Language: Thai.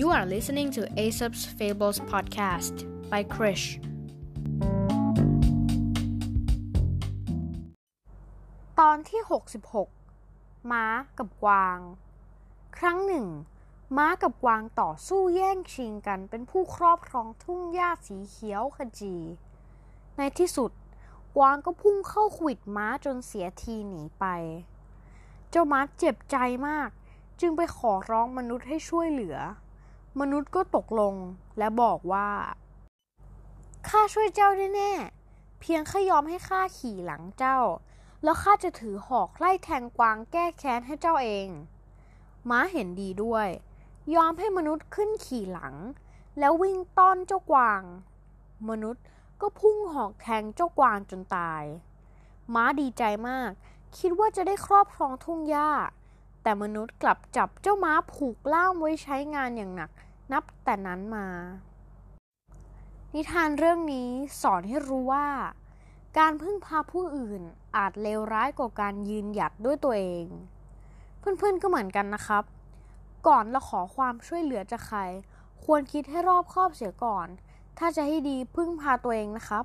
You are listening to Aesop's Fables podcast by Krish. ตอนที่ 66 ม้ากับกวาง ครั้งหนึ่ง ม้ากับกวางต่อสู้แย่งชิงกันเป็นผู้ครอบครองทุ่งหญ้าสีเขียวขจี ในที่สุด กวางก็พุ่งเข้าขวิดม้าจนเสียทีหนีไป เจ้าม้าเจ็บใจมาก จึงไปขอร้องมนุษย์ให้ช่วยเหลือ มนุษย์ก็ตกลงและบอกว่าข้าช่วยเจ้าแน่ๆเพียงแค่ยอมให้ข้าขี่หลังเจ้า แล้วข้าจะถือหอกไล่แทงกวางแก้แค้นให้เจ้าเอง ม้าเห็นดีด้วย ยอมให้มนุษย์ขึ้นขี่หลัง แล้ววิ่งต้อนเจ้ากวาง มนุษย์ก็พุ่งหอกแทงเจ้ากวางจนตาย ม้าดีใจมาก คิดว่าจะได้ครอบครองทุ่งหญ้า แต่มนุษย์กลับจับเจ้าม้าผูกล่ามไว้ใช้งานอย่างหนัก นับแต่นั้นมา นิทานเรื่องนี้สอนให้รู้ว่า การพึ่งพาผู้อื่นอาจเลวร้ายกว่าการยืนหยัดด้วยตัวเอง เพื่อนๆก็เหมือนกันนะครับ ก่อนเราขอความช่วยเหลือจากใคร ควรคิดให้รอบคอบเสียก่อน ถ้าจะให้ดีพึ่งพาตัวเองนะครับ